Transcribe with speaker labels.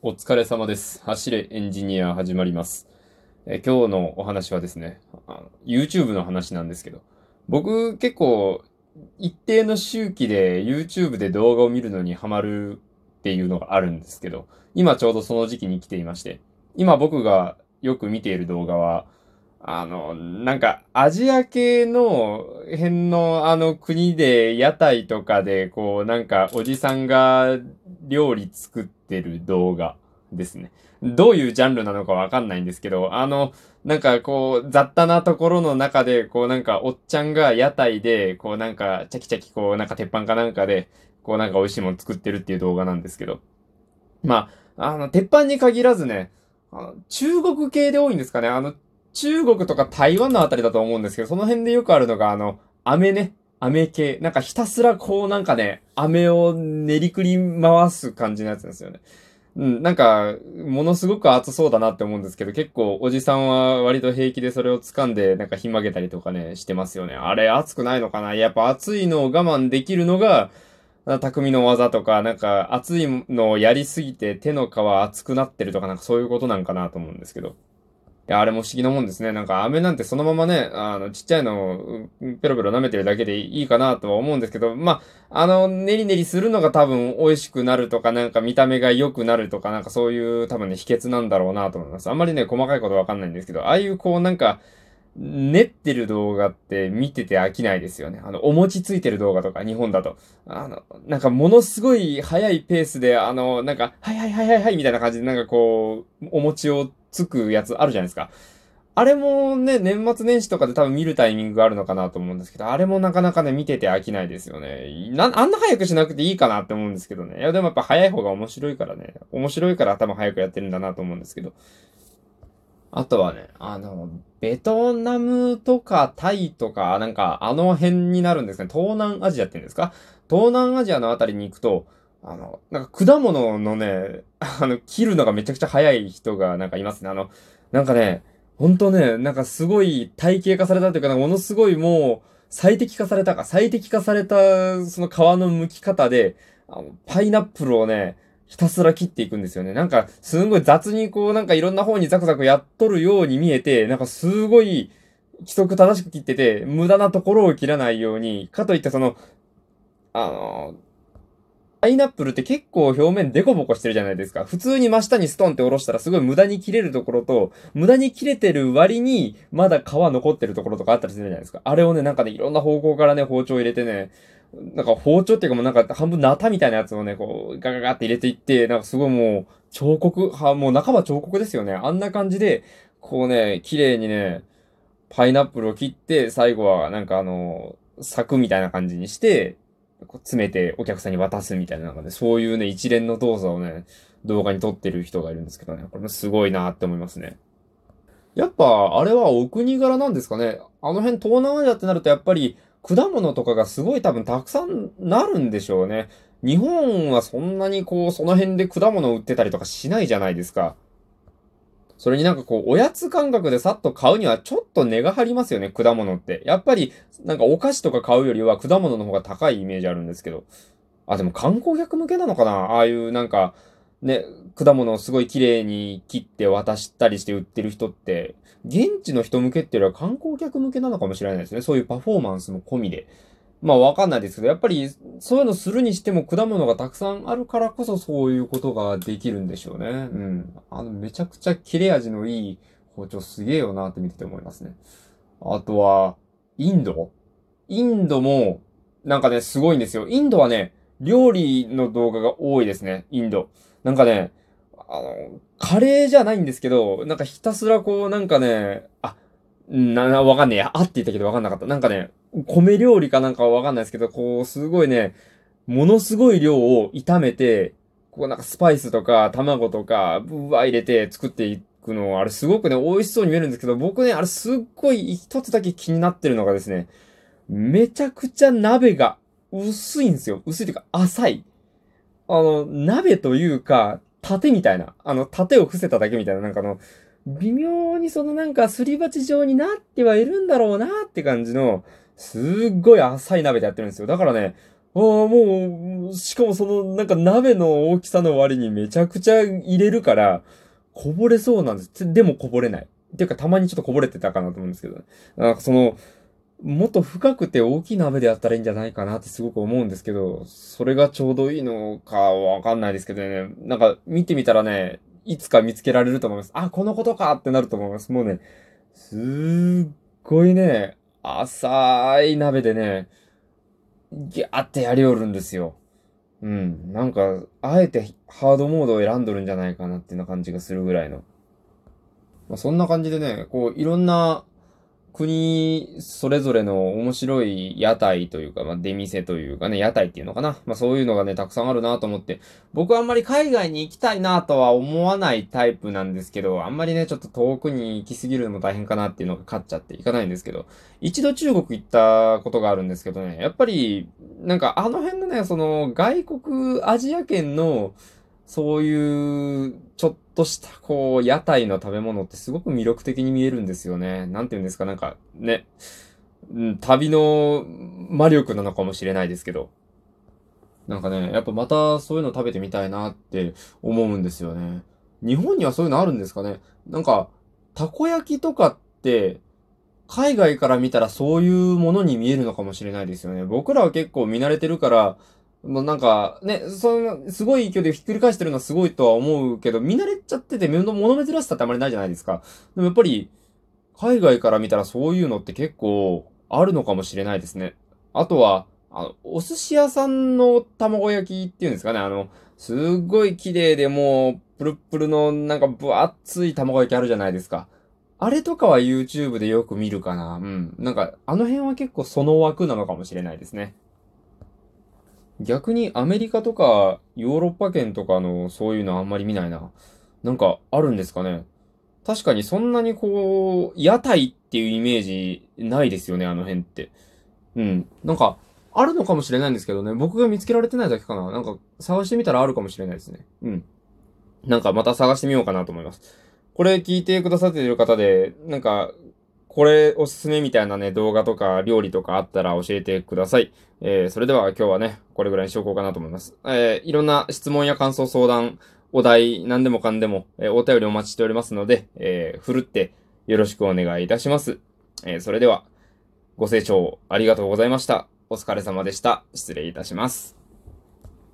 Speaker 1: お疲れ様です。走れエンジニア始まります。え今日のお話はですね、あの YouTube の話なんですけど、僕結構一定の周期で YouTube で動画を見るのにハマるっていうのがあるんですけど、今ちょうどその時期に来ていまして、今僕がよく見ている動画は、あの、なんか、アジア系の辺のあの国で屋台とかで、こう、なんか、おじさんが料理作ってる動画ですね。どういうジャンルなのかわかんないんですけど、あの、なんかこう、雑多なところの中で、こうなんか、おっちゃんが屋台で、こうなんか、チャキチャキこう、なんか鉄板かなんかで、こうなんか美味しいもの作ってるっていう動画なんですけど。まあ、あの、鉄板に限らずね、あの中国系で多いんですかね。あの、中国とか台湾のあたりだと思うんですけど、その辺でよくあるのが、あの、飴ね。飴系。なんかひたすらこうなんかね、飴を練りくり回す感じのやつですよね。うん、なんか、ものすごく熱そうだなって思うんですけど、結構おじさんは割と平気でそれを掴んで、なんかひん曲げたりとかね、してますよね。あれ熱くないのかな？やっぱ熱いのを我慢できるのが、匠の技とか、なんか熱いのをやりすぎて手の皮熱くなってるとか、なんかそういうことなんかなと思うんですけど。いや、あれも不思議なもんですね。なんか、飴なんてそのままね、あの、ちっちゃいのを、ペロペロ舐めてるだけでいいかなとは思うんですけど、まあ、あの、ネリネリするのが多分美味しくなるとか、なんか見た目が良くなるとか、なんかそういう多分ね、秘訣なんだろうなと思います。あんまりね、細かいことわかんないんですけど、ああいうこう、なんか、練ってる動画って見てて飽きないですよね。あの、お餅ついてる動画とか、日本だと。あの、なんかものすごい速いペースで、あの、なんか、はいはいはいはいはいみたいな感じで、なんかこう、お餅をつくやつあるじゃないですか。あれもね、年末年始とかで多分見るタイミングがあるのかなと思うんですけど、あれもなかなかね、見てて飽きないですよね。な、あんな早くしなくていいかなって思うんですけどね。いや、でもやっぱ早い方が面白いからね。面白いから多分早くやってるんだなと思うんですけど。あとはね、あの、ベトナムとかタイとか、なんかあの辺になるんですね。東南アジアって言うんですか？東南アジアのあたりに行くと、あの、なんか果物のね、あの、切るのがめちゃくちゃ早い人がなんかいますね。あの、なんかね、ほんとね、なんかすごい体系化されたというか、ものすごいもう最適化されたか、最適化されたその皮の剥き方で、あの、パイナップルをね、ひたすら切っていくんですよね。なんか、すんごい雑にこう、なんかいろんな方にザクザクやっとるように見えて、なんかすごい規則正しく切ってて、無駄なところを切らないように、かといってその、あの、パイナップルって結構表面デコボコしてるじゃないですか。普通に真下にストンって下ろしたらすごい無駄に切れるところと、無駄に切れてる割に、まだ皮残ってるところとかあったりするじゃないですか。あれをね、なんかね、いろんな方向からね、包丁入れてね、なんか包丁っていうかもうなんか半分ナタみたいなやつをね、こうガガガって入れていって、なんかすごいもう彫刻、は、もう半ば彫刻ですよね。あんな感じで、こうね、綺麗にね、パイナップルを切って、最後はなんかあの、柵みたいな感じにして、こう詰めてお客さんに渡すみたいな、なんかね、そういうね、一連の動作をね、動画に撮ってる人がいるんですけどね、これもすごいなって思いますね。やっぱ、あれはお国柄なんですかね。あの辺東南アジアってなるとやっぱり、果物とかがすごい多分たくさんなるんでしょうね。日本はそんなにこう、その辺で果物売ってたりとかしないじゃないですか。それになんかこう、おやつ感覚でさっと買うにはちょっと値が張りますよね、果物って。やっぱり、なんかお菓子とか買うよりは果物の方が高いイメージあるんですけど。あ、でも観光客向けなのかな？ああいうなんか、ね、果物をすごい綺麗に切って渡したりして売ってる人って、現地の人向けっていうよりは観光客向けなのかもしれないですね。そういうパフォーマンスも込みで。まあわかんないですけど、やっぱりそういうのするにしても果物がたくさんあるからこそそういうことができるんでしょうね。うん。あの、めちゃくちゃ切れ味のいい包丁すげえよなって見てて思いますね。あとは、インド？インドも、なんかね、すごいんですよ。インドはね、料理の動画が多いですね、インド。なんかね、あの、カレーじゃないんですけど、なんかひたすらこう、なんかね、あ、な、な、わかんねえや。あって言ったけどわかんなかった。なんかね、米料理かなんかはわかんないですけど、こう、すごいね、ものすごい量を炒めて、こうなんかスパイスとか卵とか、ぶわ入れて作っていくの、あれすごくね、美味しそうに見えるんですけど、僕ね、あれすっごい一つだけ気になってるのがですね、めちゃくちゃ鍋が薄いんですよ。薄いというか浅い。あの、鍋というか、盾みたいな。あの、盾を伏せただけみたいな、なんかあの、微妙にそのなんかすり鉢状になってはいるんだろうなって感じの、すっごい浅い鍋でやってるんですよ。だからね、ああ、もう、しかもその、なんか鍋の大きさの割にめちゃくちゃ入れるから、こぼれそうなんです。でもこぼれない。っていうか、たまにちょっとこぼれてたかなと思うんですけど、ね、なんかその、もっと深くて大きい鍋でやったらいいんじゃないかなってすごく思うんですけど、それがちょうどいいのかわかんないですけどね。なんか見てみたらね、いつか見つけられると思います。あ、このことかってなると思います。もうね、すっごいね、浅い鍋でね、ギャーってやりおるんですよ。うん。なんか、あえてハードモードを選んどるんじゃないかなっていうような感じがするぐらいの。まあ、そんな感じでね、こう、いろんな国それぞれの面白い屋台というか、まあ、出店というかね、屋台っていうのかな。まあ、そういうのがね、たくさんあるなと思って、僕はあんまり海外に行きたいなとは思わないタイプなんですけど、あんまりね、ちょっと遠くに行きすぎるのも大変かなっていうのが勝っちゃって行かないんですけど、一度中国行ったことがあるんですけどね、やっぱり、なんかあの辺のね、その外国アジア圏の、そういう、ちょっととした、こう、屋台の食べ物ってすごく魅力的に見えるんですよね。なんて言うんですか、なんか、ね、旅の魔力なのかもしれないですけど。なんかね、やっぱまたそういうの食べてみたいなって思うんですよね。日本にはそういうのあるんですかねなんか、たこ焼きとかって、海外から見たらそういうものに見えるのかもしれないですよね。僕らは結構見慣れてるから、もうなんか、ね、その、すごい勢いでひっくり返してるのはすごいとは思うけど、見慣れちゃってて、物珍しさってあまりないじゃないですか。でもやっぱり、海外から見たらそういうのって結構あるのかもしれないですね。あとは、あの、お寿司屋さんの卵焼きっていうんですかね、あの、すっごい綺麗でもう、プルプルのなんか分厚い卵焼きあるじゃないですか。あれとかは YouTube でよく見るかな。うん。なんか、あの辺は結構その枠なのかもしれないですね。逆にアメリカとかヨーロッパ圏とかのそういうのあんまり見ないな。なんかあるんですかね確かにそんなにこう、屋台っていうイメージないですよね、あの辺って。うん。なんか、あるのかもしれないんですけどね、僕が見つけられてないだけかな。なんか、探してみたらあるかもしれないですね。うん。なんかまた探してみようかなと思います。これ聞いてくださっている方で、なんか、これおすすめみたいなね、動画とか料理とかあったら教えてください。えー、それでは今日はね、これぐらいにしようかなと思います。えー、いろんな質問や感想、相談、お題、何でもかんでも、えー、お便りお待ちしておりますので、えー、ふるってよろしくお願いいたします。えー、それでは、ご清聴ありがとうございました。お疲れ様でした。失礼いたします。